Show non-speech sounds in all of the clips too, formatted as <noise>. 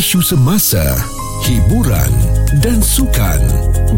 isu semasa, hiburan dan sukan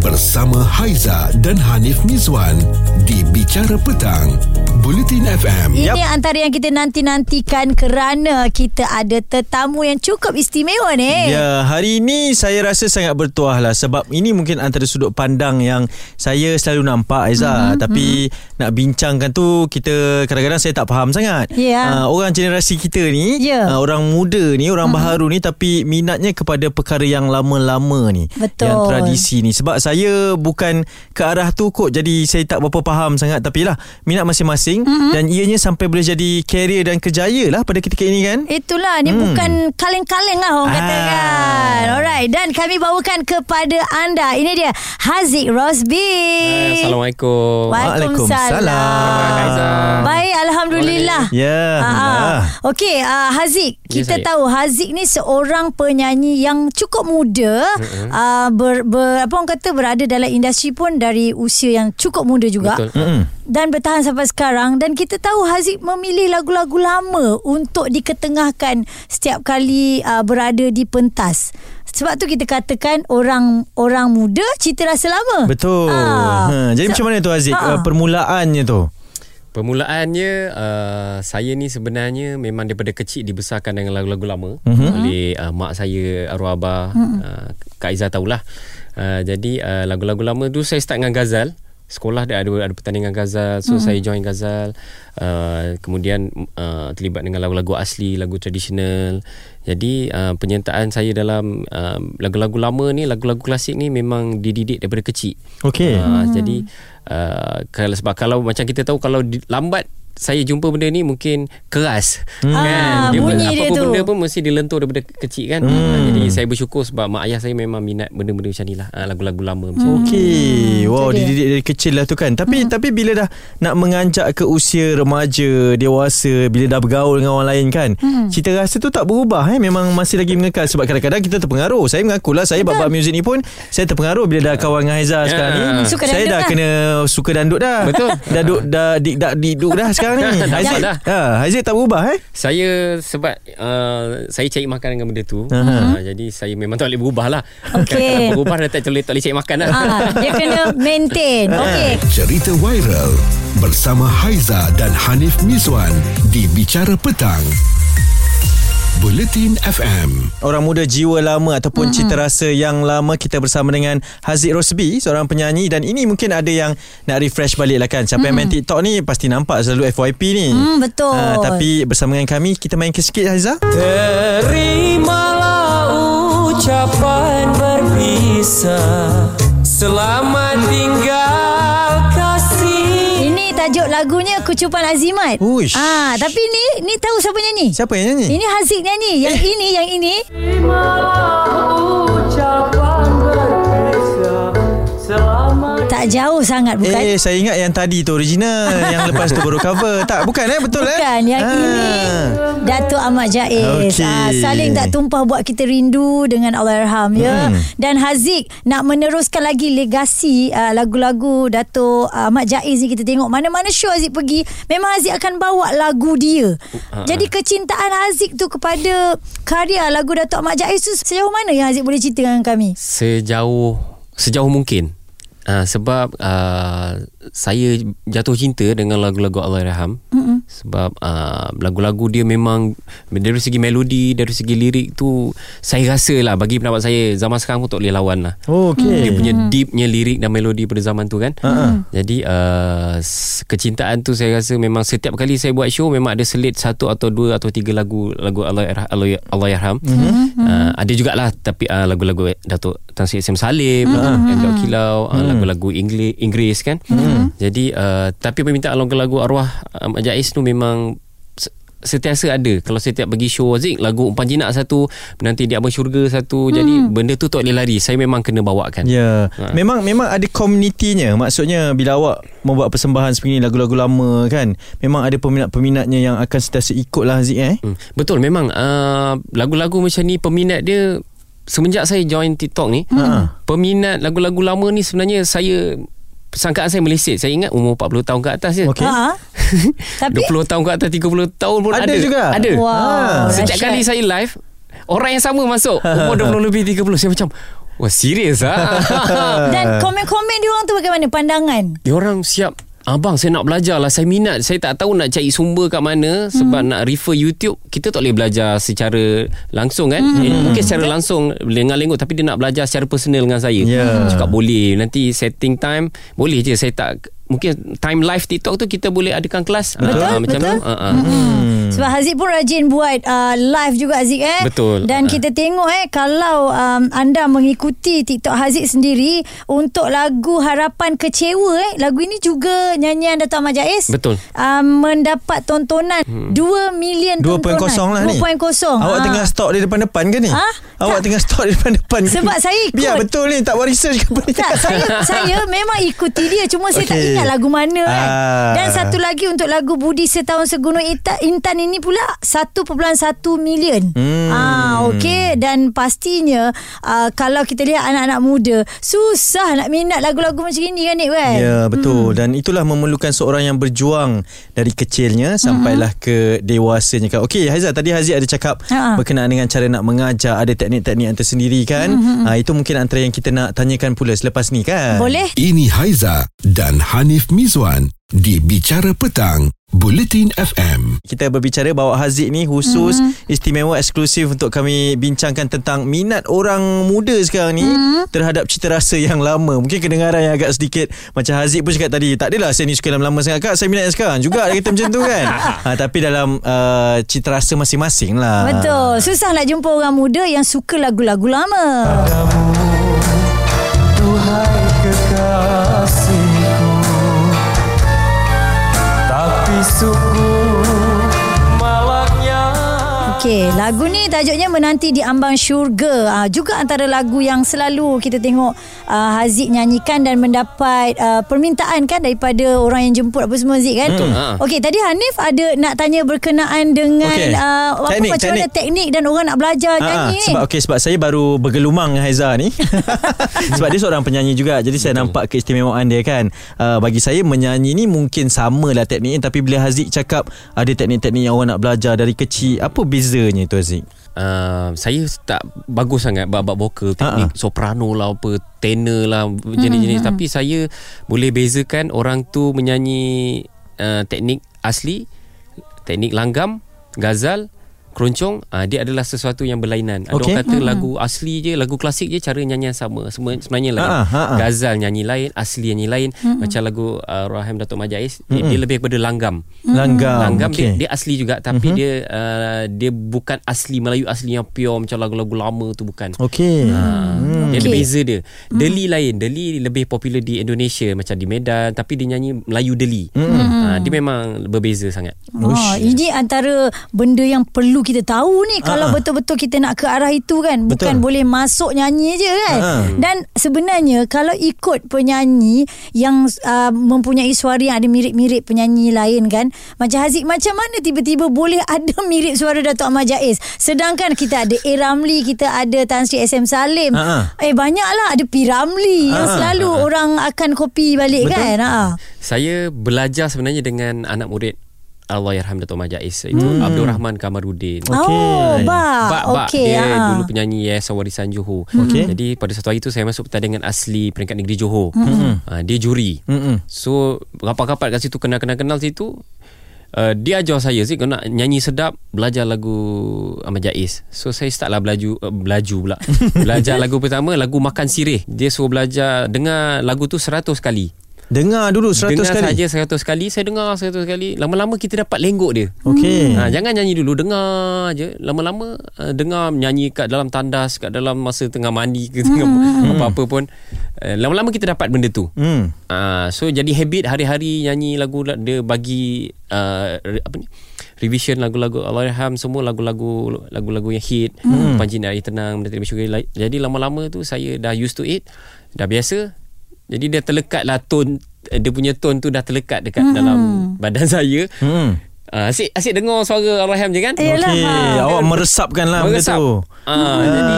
bersama Haiza dan Hanif Mizwan di Bicara Petang, Bulletin FM. Ini yep. antara yang kita nanti-nantikan kerana kita ada tetamu yang cukup istimewa ni. Ya, hari ini saya rasa sangat bertuah lah sebab ini mungkin antara sudut pandang yang saya selalu nampak Aiza. Mm-hmm. Tapi mm-hmm. nak bincangkan tu kita kadang-kadang saya tak faham sangat. Yeah. Uh, orang generasi kita ni, yeah. uh, orang muda ni, orang mm-hmm. baharu ni tapi minatnya kepada perkara yang lama-lama ni. Betul. Yang tradisi ni. Sebab saya bukan ke arah tu kot jadi saya tak berapa faham sangat tapi lah minat masing-masing mm-hmm. dan ianya sampai boleh jadi career dan kejaya lah pada ketika ini kan. Itulah, ni hmm. bukan kaleng-kaleng lah orang ah. katakan. Alright, dan kami bawakan kepada anda. Ini dia, Haziq Rosbi. Hai, Assalamualaikum. Waalaikumsalam. Baik, Alhamdulillah. Ya, yeah, Okey, uh, Haziq. Kita yes, tahu Haziq ni seorang penyanyi yang cukup muda. Mm-hmm. Uh, ber, ber, apa orang kata, berada dalam industri pun dari usia yang cukup muda juga. Betul. Mm-hmm. Dan bertahan sampai sekarang. Dan kita tahu Haziq memilih lagu-lagu lama untuk diketengahkan setiap kali uh, berada di pentas. Sebab tu kita katakan orang orang muda cerita rasa lama. Betul. Ha. Ha. Jadi so, macam mana tu Haziq ha. uh, permulaannya tu? Permulaannya uh, saya ni sebenarnya memang daripada kecil dibesarkan dengan lagu-lagu lama uh-huh. oleh uh, mak saya arwah abah uh-huh. uh, Kak Izzah tahulah. Uh, jadi uh, lagu-lagu lama tu saya start dengan gazal sekolah dia ada ada pertandingan gazal so hmm. saya join gazal uh, kemudian uh, terlibat dengan lagu-lagu asli lagu tradisional. Jadi uh, penyertaan saya dalam uh, lagu-lagu lama ni lagu-lagu klasik ni memang dididik daripada kecil. Okey. Uh, hmm. jadi uh, kalau sebab kalau macam kita tahu kalau di, lambat saya jumpa benda ni mungkin keras. Hmm. kan? Ah, dia bunyi apa dia pun tu. benda pun mesti dilentur daripada kecil kan? Hmm. uh, jadi saya bersyukur sebab mak ayah saya memang minat benda-benda macam ni lah. Uh, lagu-lagu lama macam hmm. okey. Wow jadi, dididik dari kecil lah tu kan. Tapi hmm. tapi bila dah nak menganjak ke usia remaja dewasa bila dah bergaul dengan orang lain kan hmm. cita rasa tu tak berubah eh? Memang masih lagi mengekal sebab kadang-kadang kita terpengaruh. Saya mengakulah saya bab muzik ni pun saya terpengaruh bila dah kawan dengan Haizah sekarang ni. Suka saya dah lah. kena suka dandut dah. Betul. Dah duk dah dik dak diduk dah <laughs> sekarang ni dah. Ha, Haziq tak berubah eh? Saya sebab uh, saya cari makan dengan benda tu. Uh-huh. Uh, jadi saya memang tak boleh berubah lah. Okay. <laughs> Kalau berubah dah tak boleh, tak boleh cari makan lah. Ha, dia kena maintain. <laughs> Okay. Cerita viral bersama Haiza dan Hanif Miswan di Bicara Petang. Bulletin FM. Orang muda jiwa lama ataupun mm-hmm. cita rasa yang lama kita bersama dengan Haziq Rosbi, seorang penyanyi dan ini mungkin ada yang nak refresh balik lah kan. Siapa mm-hmm. yang main TikTok ni pasti nampak selalu FYP ni. Mm, betul. Ha, tapi bersama dengan kami kita main ke sikit Haizah. Terimalah ucapan berpisah. Selamat tinggal tajuk lagunya Kucupan Azimat. Uish. Ah, tapi ni ni tahu siapa nyanyi? Siapa yang nyanyi? Ini Haziq nyanyi. Yang eh. ini, yang ini. Tak jauh sangat bukan? Eh saya ingat yang tadi tu original <laughs> Yang lepas tu baru cover Tak bukan eh betul bukan, eh Bukan yang ha. ini Datuk Ahmad Jaiz okay. ha, Saling tak tumpah buat kita rindu Dengan Allahyarham ya. Hmm. Dan Haziq Nak meneruskan lagi legasi uh, Lagu-lagu Datuk Ahmad Jaiz ni Kita tengok mana-mana show Haziq pergi Memang Haziq akan bawa lagu dia uh, Jadi kecintaan Haziq tu kepada Karya lagu Datuk Ahmad Jaiz tu Sejauh mana yang Haziq boleh cerita dengan kami? Sejauh Sejauh mungkin Uh, sebab uh, saya jatuh cinta dengan lagu-lagu Allahyarham mm-hmm. sebab uh, lagu-lagu dia memang dari segi melodi dari segi lirik tu saya rasa lah bagi pendapat saya zaman sekarang pun tak boleh lawan lah oh, okay. dia punya deepnya lirik dan melodi pada zaman tu kan uh-huh. jadi uh, kecintaan tu saya rasa memang setiap kali saya buat show memang ada selit satu atau dua atau tiga lagu lagu Allahyarham mm-hmm. uh, ada jugalah tapi uh, lagu-lagu Datuk Tan Sri Salim mm-hmm. Endok Kilau uh, lagu-lagu Inggeris, Inggeris kan. Hmm. Jadi uh, tapi permintaan lagu-lagu arwah um, Jais tu memang setiasa ada kalau setiap pergi show Zik lagu umpan jinak satu nanti di abang syurga satu hmm. jadi benda tu tak boleh lari saya memang kena bawakan ya ha. memang memang ada komunitinya maksudnya bila awak membuat persembahan seperti ini lagu-lagu lama kan memang ada peminat-peminatnya yang akan sentiasa ikut lah Zik eh hmm. betul memang uh, lagu-lagu macam ni peminat dia semenjak saya join TikTok ni hmm. peminat lagu-lagu lama ni sebenarnya saya sangkaan saya meleset. Saya ingat umur 40 tahun ke atas je. Okay. ha. Tapi? 20 tahun ke atas 30 tahun pun ada ada. juga? Ada. Wow, ha. setiap kali saya live Orang yang sama masuk. Umur 20 <laughs> lebih 30 Saya macam Wah serius ah. <laughs> Dan komen-komen dia orang tu bagaimana? Pandangan? Dia orang siap Abang saya nak belajar lah Saya minat. Saya tak tahu nak cari sumber kat mana Sebab nak refer YouTube Kita tak boleh belajar secara langsung kan? Eh, Mungkin secara langsung Lengang-lengut Tapi dia nak belajar secara personal dengan saya. Ya. Cakap boleh. Nanti setting time Boleh je. Saya tak Mungkin time live TikTok tu Kita boleh adakan kelas Betul, Ah, Macam betul. tu Ah, ah. Hmm. Sebab Haziq pun rajin buat uh, live juga Haziq eh. Betul. Dan Ah. kita tengok eh kalau um, anda mengikuti TikTok Haziq sendiri untuk lagu Harapan Kecewa eh lagu ini juga nyanyian Dato' Ahmad Jais. Betul. Um, mendapat tontonan hmm. 2 million 2.0 tontonan. lah ni 2.0. Awak Ha. tengah stok di depan-depan ke ni? Ha? Awak Tak. tengah stok di depan-depan ke Sebab ni? saya ikut. Biar betul ni Tak buat research ke apa ni Tak, saya saya memang ikuti dia cuma saya tak Okey. Ingat lagu mana kan. Ah. Dan satu lagi untuk lagu Budi Setahun Segunung Intan, Intan ini pula 1.1 million. Hmm. Ah okey dan pastinya uh, kalau kita lihat anak-anak muda susah nak minat lagu-lagu macam ini kan Nik kan. Ya betul hmm. dan itulah memerlukan seorang yang berjuang dari kecilnya sampailah ke dewasanya kan. Okey Haizat tadi Haziq ada cakap Ha. berkenaan dengan cara nak mengajar ada teknik-teknik yang tersendiri kan. Hmm. Ha, itu mungkin antara yang kita nak tanyakan pula selepas ni kan. Boleh? Ini Haiza dan Hanif Mizwan di Bicara Petang, Bulletin FM. Kita berbicara bahawa Haziq ni khusus mm-hmm. istimewa eksklusif untuk kami bincangkan tentang minat orang muda sekarang ni mm-hmm. terhadap cita rasa yang lama. Mungkin kedengaran yang agak sedikit macam Haziq pun cakap tadi, tak adalah saya ni suka lama-lama sangat kak, saya minat yang sekarang juga dia kata macam tu kan. <laughs> ha, tapi dalam uh, cita rasa masing-masing lah. Betul. Susah nak jumpa orang muda yang suka lagu-lagu lama. Duhai kekasihku Tapi isso. Okey, lagu ni tajuknya Menanti di Ambang Syurga. Uh, juga antara lagu yang selalu kita tengok uh, Haziq nyanyikan dan mendapat uh, permintaan kan daripada orang yang jemput apa semua Haziq kan. Betul, ha. Okey, tadi Hanif ada nak tanya berkenaan dengan Okey. uh, apa Teknik, macam mana teknik. teknik dan orang nak belajar Ah, nyanyi ni. sebab okey sebab saya baru bergelumang dengan Haiza ni. <laughs> sebab dia seorang penyanyi juga. Jadi saya nampak keistimewaan dia kan. Uh, bagi saya menyanyi ni mungkin samalah tekniknya tapi bila Haziq cakap ada teknik-teknik yang orang nak belajar dari kecil, apa bezanya tu Haziq? Uh, saya tak bagus sangat bab-bab vokal teknik Ha-ha. soprano lah apa tenor lah jenis-jenis tapi saya boleh bezakan orang tu menyanyi uh, teknik asli teknik langgam gazal keroncong uh, dia adalah sesuatu yang berlainan ada Okey. orang kata lagu asli je lagu klasik je cara nyanyian sama Semua, sebenarnya lain Ha, ha, ha. gazal nyanyi lain asli nyanyi lain macam lagu uh, Rahim Datuk Majais dia, dia lebih kepada langgam Langgam. Langgam okey. dia, dia asli juga tapi mm-hmm. dia uh, dia bukan asli Melayu asli yang pure macam lagu-lagu lama tu bukan. Okey. Ha, Hmm. Dia ada Okey. beza dia. Deli lain. Deli lebih popular di Indonesia macam di Medan tapi dia nyanyi Melayu Deli. Ha, dia memang berbeza sangat. Oh, ini antara benda yang perlu kita tahu ni kalau betul-betul kita nak ke arah itu kan bukan Betul. boleh masuk nyanyi je kan Ha. dan sebenarnya kalau ikut penyanyi yang uh, mempunyai suara yang ada mirip-mirip penyanyi lain kan macam Haziq macam mana tiba-tiba boleh <laughs> ada mirip suara Datuk Ahmad Jaiz sedangkan kita ada A. Ramli kita ada Tan Sri SM Salim Ha. eh banyaklah ada P. Ramli yang Ha. selalu orang akan copy balik Betul. kan ha. Saya belajar sebenarnya dengan anak murid Allahyarham Datuk Majais itu hmm. Abdul Rahman Kamarudin. Oh, bak. Bak, bak. Okey, dia ha. dulu penyanyi Yayasan Warisan Johor. Okey. Jadi pada satu hari tu saya masuk pertandingan asli peringkat negeri Johor. Hmm. Ha, dia juri. Mm-mm. So rapat-rapat kat situ kenal-kenal-kenal situ Uh, dia ajar saya sih nak nyanyi sedap Belajar lagu Ahmad Jais So saya start lah belaju uh, Belaju pula <laughs> Belajar lagu pertama Lagu Makan Sirih Dia suruh belajar Dengar lagu tu 100 kali Dengar dulu 100 dengar kali. saja 100 kali Saya dengar 100 kali Lama-lama kita dapat lenggok dia. Okey. Ha, jangan nyanyi dulu Dengar je. Lama-lama uh, Dengar nyanyi kat dalam tandas Kat dalam masa tengah mandi ke tengah <laughs> Apa-apa pun. Uh, Lama-lama kita dapat benda tu. Hmm. uh, So jadi habit Hari-hari nyanyi lagu Dia bagi uh, Apa ni? Revision lagu-lagu Allahyarham Semua lagu-lagu Lagu-lagu yang hit. Hmm. Panji Nari Tenang Benda Terima Syukur Jadi lama-lama tu Saya dah used to it. Dah biasa jadi dia terlekat lah tone Dia punya tone tu dah terlekat Dekat hmm. dalam badan <laughs> saya Hmm. uh, asyik asyik dengar suara Arwaham je kan Yelah. Okey, ha. awak meresapkan lah benda Meresap. tu. Ah, jadi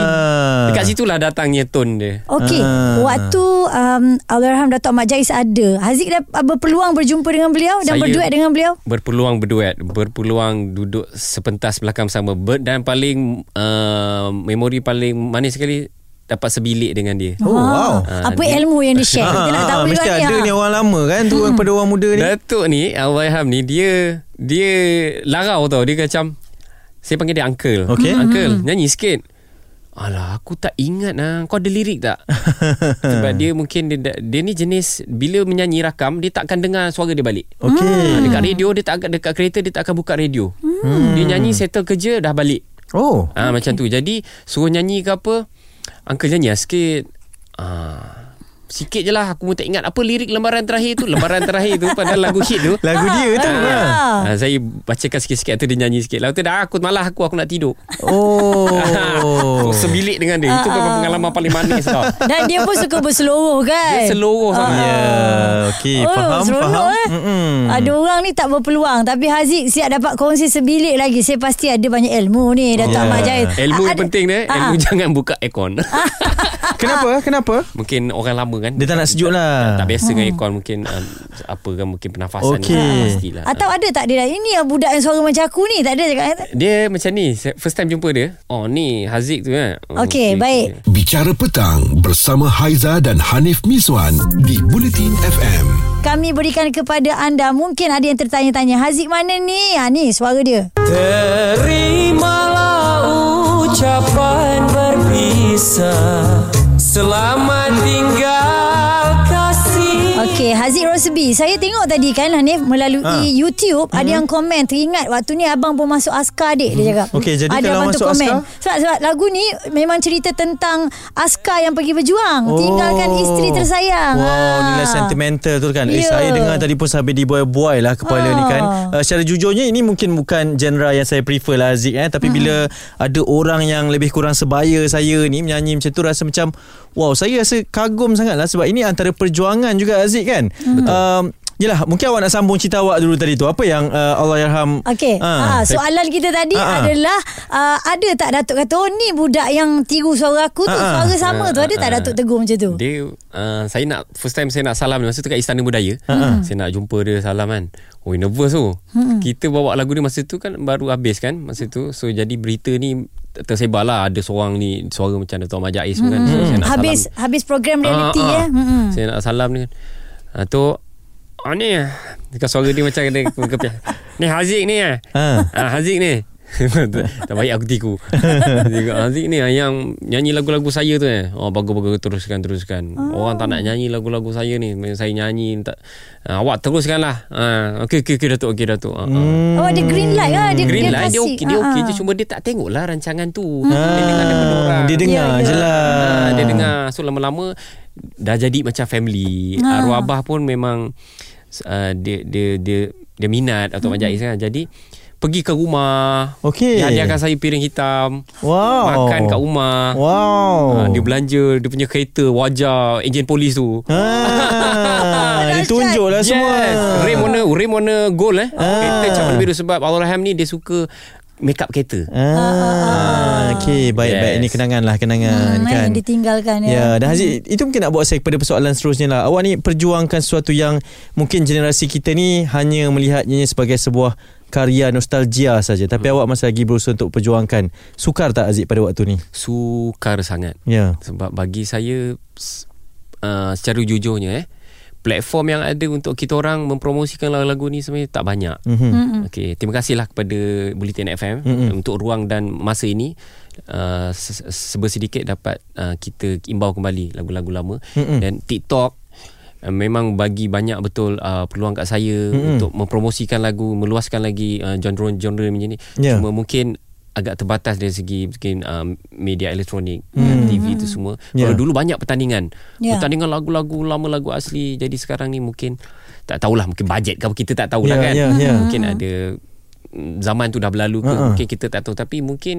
dekat situlah datangnya tone dia Okey, Ah. waktu um, Allahyarham Datuk Ahmad Jais ada, Haziq dah uh, berpeluang berjumpa dengan beliau dan Saya- berduet dengan beliau? berpeluang berduet berpeluang duduk sepentas belakang sama Ber- dan paling uh, memori paling manis sekali dapat sebilik dengan dia Oh, wow. Ah, Apa dia- ilmu yang dia share? Kita nak tahu mesti juga ada ni. ni ha. orang lama kan tu hmm. pada orang muda ni. Datuk ni Allahyarham ni dia dia larau tau dia macam saya panggil dia uncle Okey. uncle nyanyi sikit Alah aku tak ingat lah Kau ada lirik tak <laughs> Sebab dia mungkin dia, dia ni jenis Bila menyanyi rakam Dia tak akan dengar suara dia balik Okey. Ah, Dekat radio Dia tak akan Dekat kereta Dia tak akan buka radio hmm. Dia nyanyi settle kerja Dah balik Oh. Ah Macam tu Jadi Suruh nyanyi ke apa Uncle nyanyi lah sikit. Ah, Sikit je lah Aku pun tak ingat Apa lirik lembaran terakhir tu Lembaran <laughs> terakhir tu Padahal lagu hit tu Lagu dia tu. Ah. ha. Ah, saya bacakan sikit-sikit Atau dia nyanyi sikit Lalu tu dah aku malah aku Aku nak tidur Oh. <laughs> Sebilik dengan dia Itu memang pengalaman paling manis tau Dan dia pun suka berseluruh kan? Dia seluruh sangat Ya, okey, Oh, faham, seronok, faham. eh. Mm-mm. Ada orang ni tak berpeluang Tapi Haziq siap dapat kongsi sebilik lagi Saya pasti ada banyak ilmu ni Datuk Ya. Ahmad Jais Ilmu yang ada- penting dia Ah, Ilmu <laughs> jangan buka aircon Kenapa? Kenapa? Mungkin orang lama kan? Dia tak nak sejuk lah. Tak biasa dengan aircon Mungkin um, Apa kan Mungkin pernafasan Okey. Ah, Pastilah. Atau ada tak dia Ini yang budak yang suara macam aku ni. Tak ada cakap. Eh? Dia macam ni First time jumpa dia. Oh ni Haziq tu kan Oh, Okey, baik. Bicara petang bersama Haiza dan Hanif Miswan di Bulletin FM. Kami berikan kepada anda Mungkin ada yang tertanya-tanya Haziq mana ni? Ha, Ni suara dia. Terimalah ucapan berpisah. Selamat tinggal kasih Okey, Haziq Rosbi. Saya tengok tadi kan Hanif melalui Ha. YouTube ada yang komen teringat waktu ni abang pun masuk askar dek dia cakap. Okey, jadi ada kalau abang tu masuk komen. askar? Sebab, sebab lagu ni memang cerita tentang askar yang pergi berjuang, tinggalkan isteri tersayang. Wow, Ha. nilai sentimental tu kan. Eh, Ya. saya dengar tadi pun sampai dibuai-buai lah kepala Ha. ni kan. Uh, secara jujurnya ini mungkin bukan genre yang saya prefer lah Aziz eh. Tapi bila ada orang yang lebih kurang sebaya saya ni menyanyi macam tu rasa macam wow, saya rasa kagum sangat lah sebab ini antara perjuangan juga Aziz kan. Um, Yelah mungkin awak nak sambung cerita awak dulu tadi tu Apa yang uh, Allah yarham Okey. Ha, soalan kita tadi Ha, ha. adalah uh, ada tak Datuk kata oh ni budak yang tiru suara aku tu, Ha, ha. suara sama tu. Ada tak Ha, ha. Datuk tegur macam tu? Dia uh, Saya nak First time saya nak salam Masa tu kat Istana Budaya Saya nak jumpa dia salam kan Oh nervous tu Kita bawa lagu ni masa tu kan Baru habis kan Masa tu So jadi berita ni Tersebar lah Ada seorang ni Suara macam Dato' Ahmad Jais pun kan so, saya nak Habis salam habis program reality Ah, ah. eh. Hmm. Saya nak salam ni kan uh, Tu Oh ni Dekat suara dia macam ada kepiah. <laughs> Ni Haziq ni eh Ha. Ah, Haziq ni <laughs> Tak baik aku tiku <laughs> Dia Haziq ni yang Nyanyi lagu-lagu saya tu eh Oh bagus-bagus Teruskan teruskan oh. Orang tak nak nyanyi lagu-lagu saya ni Saya nyanyi tak, ah, Awak teruskan lah ah, Okey okey okey Datuk Okey Datuk ah, ah. Oh ada green light lah dia Green dia light dia okey Dia okey ha. je Cuma dia tak tengok lah Rancangan tu Dia dengar daripada orang Dia dengar Ya, ya. je lah Ah, dia dengar so lama-lama dah jadi macam family. Ha. Arwah abah pun memang uh, dia dia dia dia minat atau Hmm. macam Jais kan. Jadi pergi ke rumah. Okey. Dia hadiahkan saya piring hitam. Wow Makan kat rumah. Wow Ah, dia belanja dia punya kereta wajah ejen polis tu. ha, <laughs> Ditunjuk lah semua Rim warna rim warna gold eh. Ah. Kereta cap warna biru sebab Allah Rahim ni dia suka make up kereta. Ah, okey baik-baik Yes. ini kenangan lah kenangan Hmm, kan. yang ditinggalkan Ya, ya. dan Haziq itu mungkin nak bawa saya kepada persoalan seterusnya lah. Awak ni perjuangkan sesuatu yang mungkin generasi kita ni hanya melihatnya sebagai sebuah karya nostalgia saja. Tapi awak masih lagi berusaha untuk perjuangkan. Sukar tak Aziz pada waktu ni? Sukar sangat. Ya. Sebab bagi saya uh, secara jujurnya eh platform yang ada untuk kita orang mempromosikan lagu-lagu ni sebenarnya tak banyak. Mhm. Hmm. Okey, terima kasihlah kepada Bulletin FM Mm-mm. untuk ruang dan masa ini uh, se- sebersedikit dapat uh, kita imbau kembali lagu-lagu lama Mm-mm. dan TikTok uh, memang bagi banyak betul uh, peluang kat saya Mm-mm. untuk mempromosikan lagu, meluaskan lagi uh, genre-genre macam ni. Ya. Cuma mungkin agak terbatas dari segi mungkin um, media elektronik, Hmm. TV tu semua. Ya. Kalau dulu banyak pertandingan. Ya. Pertandingan lagu-lagu lama lagu asli. Jadi sekarang ni mungkin tak tahulah mungkin bajet ke apa, kita tak tahulah Ya, kan. ya, ya. Mungkin ada mm, zaman tu dah berlalu ke Ha-ha. mungkin kita tak tahu tapi mungkin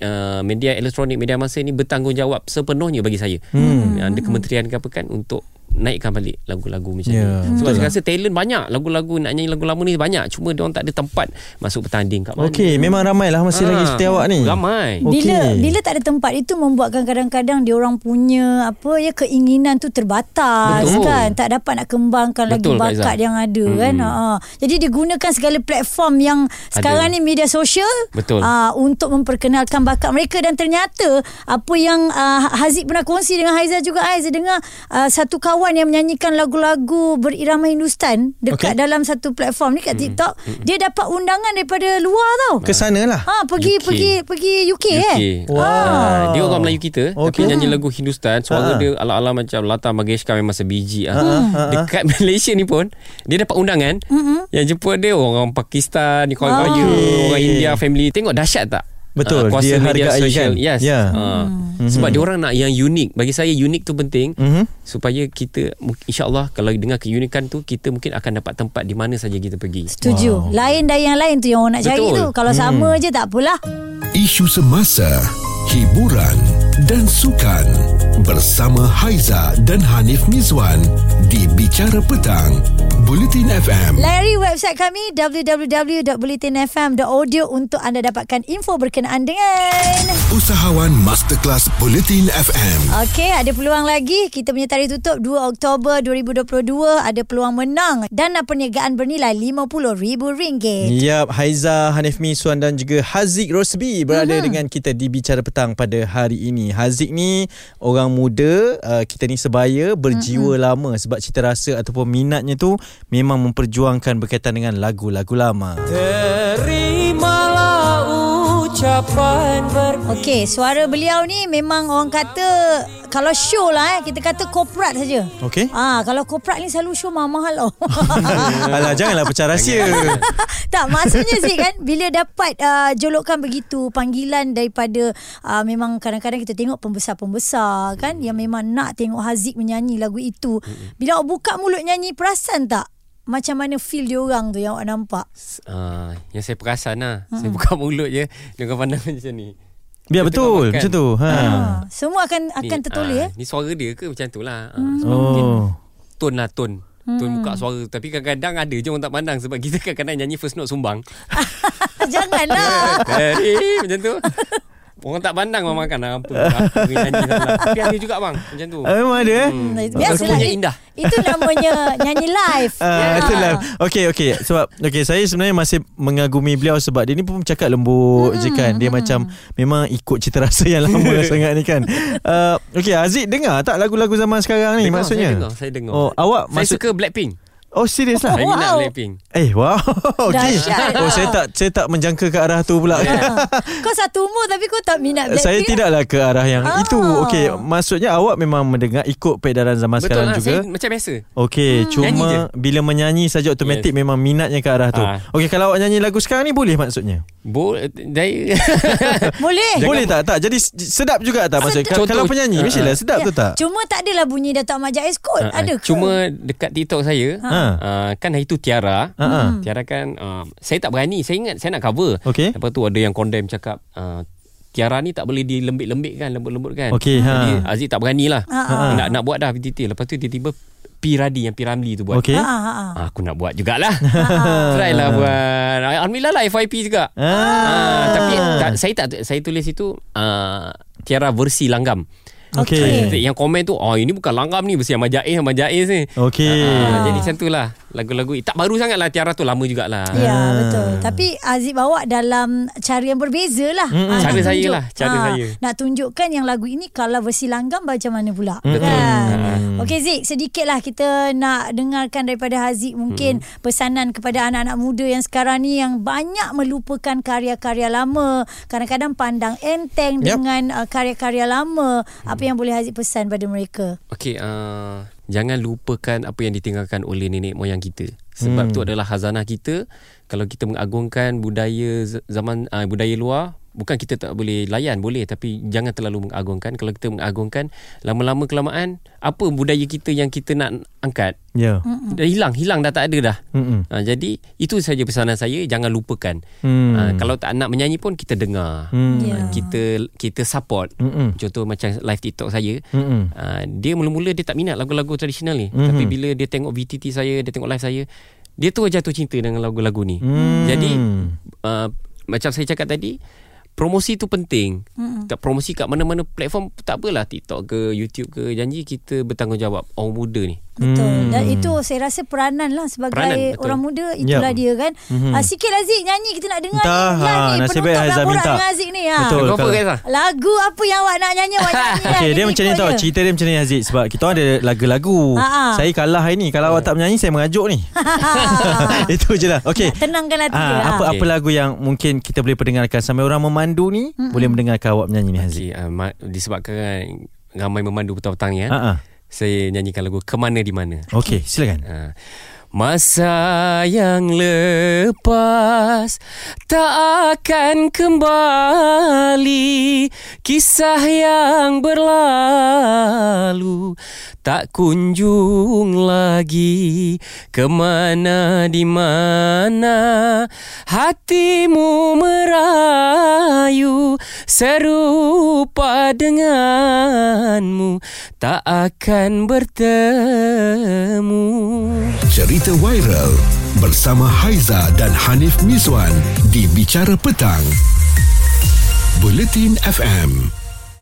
uh, media elektronik media masa ni bertanggungjawab sepenuhnya bagi saya. Hmm. Ada kementerian ke apa kan untuk naikkan balik lagu-lagu macam Ya, ni. Sebab betul saya lah. rasa talent banyak, lagu-lagu nak nyanyi lagu lama ni banyak. Cuma dia orang tak ada tempat masuk bertanding kat mana. Okey, memang ramai lah masih Ah, lagi setia awak ni. Ramai. Okey. Bila bila tak ada tempat itu membuatkan kadang-kadang dia orang punya apa ya keinginan tu terbatas Betul. kan tak dapat nak kembangkan Betul, lagi bakat yang ada Hmm. kan ha. jadi dia gunakan segala platform yang sekarang ni media sosial Betul. ah, untuk memperkenalkan bakat mereka dan ternyata apa yang uh, Haziq pernah kongsi dengan Haiza juga Haiza dengar uh, satu kawan yang menyanyikan lagu-lagu berirama Hindustan dekat Okey. dalam satu platform ni kat TikTok dia dapat undangan daripada luar tau Ke sana lah. Ha pergi UK. pergi pergi UK, eh. UK. Wow. Ah, dia orang Melayu kita okay. tapi nyanyi lagu Hindustan suara Ah. dia ala-ala macam Lata Mangeshkar memang sebiji ah. ah, Dekat <laughs> Malaysia ni pun dia dapat undangan yang jemput dia orang Pakistan, ni kawan kaya, Okey. orang India family. Tengok dahsyat tak? Betul, Ah, kuasa dia media hargai sosial. kan? Yes. Ya. Ah. Sebab dia orang nak yang unik. Bagi saya unik tu penting Mhm. supaya kita insya-Allah kalau dengar keunikan tu kita mungkin akan dapat tempat di mana saja kita pergi. Setuju. Wow. Lain dari yang lain tu yang orang nak cari Betul. tu. Kalau sama je tak apalah. Isu semasa, hiburan dan sukan bersama Haiza dan Hanif Mizwan di Bicara Petang, Bulletin FM. Layari website kami www.bulletinfm.audio untuk anda dapatkan info berkenaan dengan Usahawan Masterclass Bulletin FM. Okey, ada peluang lagi. Kita punya tarikh tutup 2 Oktober 2022. Ada peluang menang. Dana perniagaan bernilai RM50,000. Yap, Haiza, Hanif Miswan dan juga Haziq Rosbi berada uh-huh. dengan kita di Bicara Petang pada hari ini. Haziq ni orang muda, uh, kita ni sebaya, berjiwa uh-huh. lama sebab cita rasa ataupun minatnya tu memang memperjuangkan berkaitan dengan lagu-lagu lama. Terimalah ucapan ber Okey, suara beliau ni memang orang kata kalau show lah eh, kita kata korporat saja. Okey? Ah, kalau korporat ni selalu show mahal-mahal tau. <laughs> Alah, janganlah pecah rahsia. <laughs> tak maksudnya sih kan bila dapat uh, jolokan begitu panggilan daripada uh, memang kadang-kadang kita tengok pembesar-pembesar kan yang memang nak tengok Haziq menyanyi lagu itu. Bila awak buka mulut nyanyi perasan tak macam mana feel dia orang tu yang awak nampak? Ah, yang saya perasan lah. Saya buka mulut je dengan pandang <laughs> macam ni. Biar betul, makan. macam tu. Ha. Ha. Semua akan akan tertoleh ah, eh. Ni suara dia ke macam tu lah. Ah, sebab mungkin Oh. tone lah tone. Tone buka suara Tapi kadang-kadang ada je orang tak pandang Sebab kita kadang-kadang nyanyi first note sumbang <laughs> Janganlah. <laughs> Eh macam tu Orang tak pandang orang makan lah Apa nyanyi Tapi ada juga bang Macam tu Ah, memang ada eh? Hmm. Biasalah. Punya It- indah. Itu namanya nyanyi live. Ah, Ya. itulah. Okey okey sebab okey saya sebenarnya masih mengagumi beliau sebab dia ni pun cakap lembut je kan. Dia macam memang ikut cita rasa yang lama <laughs> sangat ni kan. Uh, okey Aziz dengar tak lagu-lagu zaman sekarang ni Dengar, maksudnya? Saya dengar Saya dengar Oh awak Saya maksud suka Blackpink Oh serius lah. <laughs> Saya minat Wow. Blackpink Eh wow. <laughs> Okey. Dahsyat. Oh saya tak saya tak menjangka ke arah tu pula. Ha. <laughs> Kau satu umur tapi kau tak minat Blackpink. Saya tidaklah ke arah yang Ah. itu. Okey, maksudnya awak memang mendengar ikut peredaran zaman Betul sekarang lah juga. Saya macam biasa Okey, Nyanyi cuma bila menyanyi saja automatik Yes. memang minatnya ke arah tu. Ah. Okey, kalau awak nyanyi lagu sekarang ni boleh maksudnya? Bo Dari Boleh. Boleh tak? Tak. Jadi s- sedap juga tak maksudnya? Sedap. Kalau penyanyi Ah, mestilah ah. sedap tu tak? Cuma tak adalah bunyi Datuk Ahmad Jaiz kot. Ah. Ada ke? Cuma dekat TikTok saya Ha. Uh, Kan hari tu Tiara. Ha, ha. Tiara kan uh, Saya tak berani Saya ingat saya nak cover. Okey. Lepas tu ada yang condemn cakap uh, Tiara ni tak boleh dilembik-lembik kan Lembut-lembut kan. Okey, ha. Jadi Aziz tak berani lah Ha, ha. Nak, nak buat dah PTT Lepas tu tiba-tiba P. Radi yang P. Ramli tu buat. Okey. Ha, ha, ha. Ah, Aku nak buat jugalah. <laughs> Try lah buat. Alhamdulillah lah FYP juga. Ah. Ah, Tapi tak, saya tak Saya tulis itu uh, Tiara versi langgam Okey. Okey. Yang komen tu Oh ini bukan langgam ni Versi Ahmad Jaiz Ahmad Jaiz ni Okey. Ah, jadi macam tu lah Lagu-lagu Tak baru sangat lah Tiara tu lama jugalah Ya Ah. betul Tapi Aziz bawa dalam Cara yang berbeza lah Mm-mm. Ah, Cara nak saya tunjuk- lah, cara ah, saya. Nak tunjukkan yang lagu ini Kalau versi langgam Macam mana pula Betul. kan? Mm. Okey Zik Sedikit lah kita Nak dengarkan daripada Haziq Mungkin pesanan kepada anak-anak muda Yang sekarang ni Yang banyak melupakan Karya-karya lama Kadang-kadang pandang enteng Yap. Dengan uh, karya-karya lama Apa yang boleh Haziq pesan pada mereka? Okey uh, Jangan lupakan Apa yang ditinggalkan oleh Nenek moyang kita. Sebab Hmm. tu adalah hazanah kita. Kalau kita mengagungkan Budaya zaman uh, Budaya luar bukan kita tak boleh layan boleh tapi jangan terlalu mengagungkan kalau kita mengagungkan lama-lama kelamaan apa budaya kita yang kita nak angkat Ya. dah hilang hilang dah tak ada dah Mm-mm. ha, jadi itu saja pesanan saya jangan lupakan Hmm. ha, kalau tak nak menyanyi pun kita dengar ha, kita kita support Mm-mm. contoh macam live TikTok saya Mm-mm. Uh, dia mula-mula dia tak minat lagu-lagu tradisional ni mm-hmm. tapi bila dia tengok VTT saya dia tengok live saya dia tu jatuh cinta dengan lagu-lagu ni Hmm. jadi uh, macam saya cakap tadi promosi tu penting Mm-mm. tak promosi kat mana-mana platform tak apalah TikTok ke YouTube ke janji kita bertanggungjawab orang muda ni Betul. Hmm. Dan itu saya rasa peranan lah sebagai Peranan, betul. orang muda itulah Yap. dia kan. Mhm. Mm-hmm. Uh, sikit lah Zik nyanyi kita nak dengar Entah, ni. Ha, ni nasib baik laporan minta. dengan Zik ni. Ha. Betul. Apa lah Lagu apa yang awak nak nyanyi awak nyanyi lah. <laughs> Okay, dia Kita macam ni tau. Cerita dia macam ni Aziz Sebab kita ada lagu-lagu Ha, ha. Saya kalah hari ni Kalau awak tak menyanyi Saya mengajuk ni <laughs> <laughs> Itu je lah Okay Nak tenangkan hati dia. Ha. apa Okey. apa lagu yang mungkin kita boleh perdengarkan sampai orang memandu ni Mm-mm. boleh mendengarkan awak menyanyi ni Haziq. okay, uh, ma- disebabkan ramai memandu petang-petang ya Ha ah. Saya nyanyikan lagu Kemana di Mana Okey, silakan. Ha. Masa yang lepas tak akan kembali. Kisah yang berlalu tak kunjung lagi. Kemana di mana hatimu merayu Serupa denganmu tak akan bertemu. Cerita viral bersama Haiza dan Hanif Miswan di Bicara Petang. Buletin FM.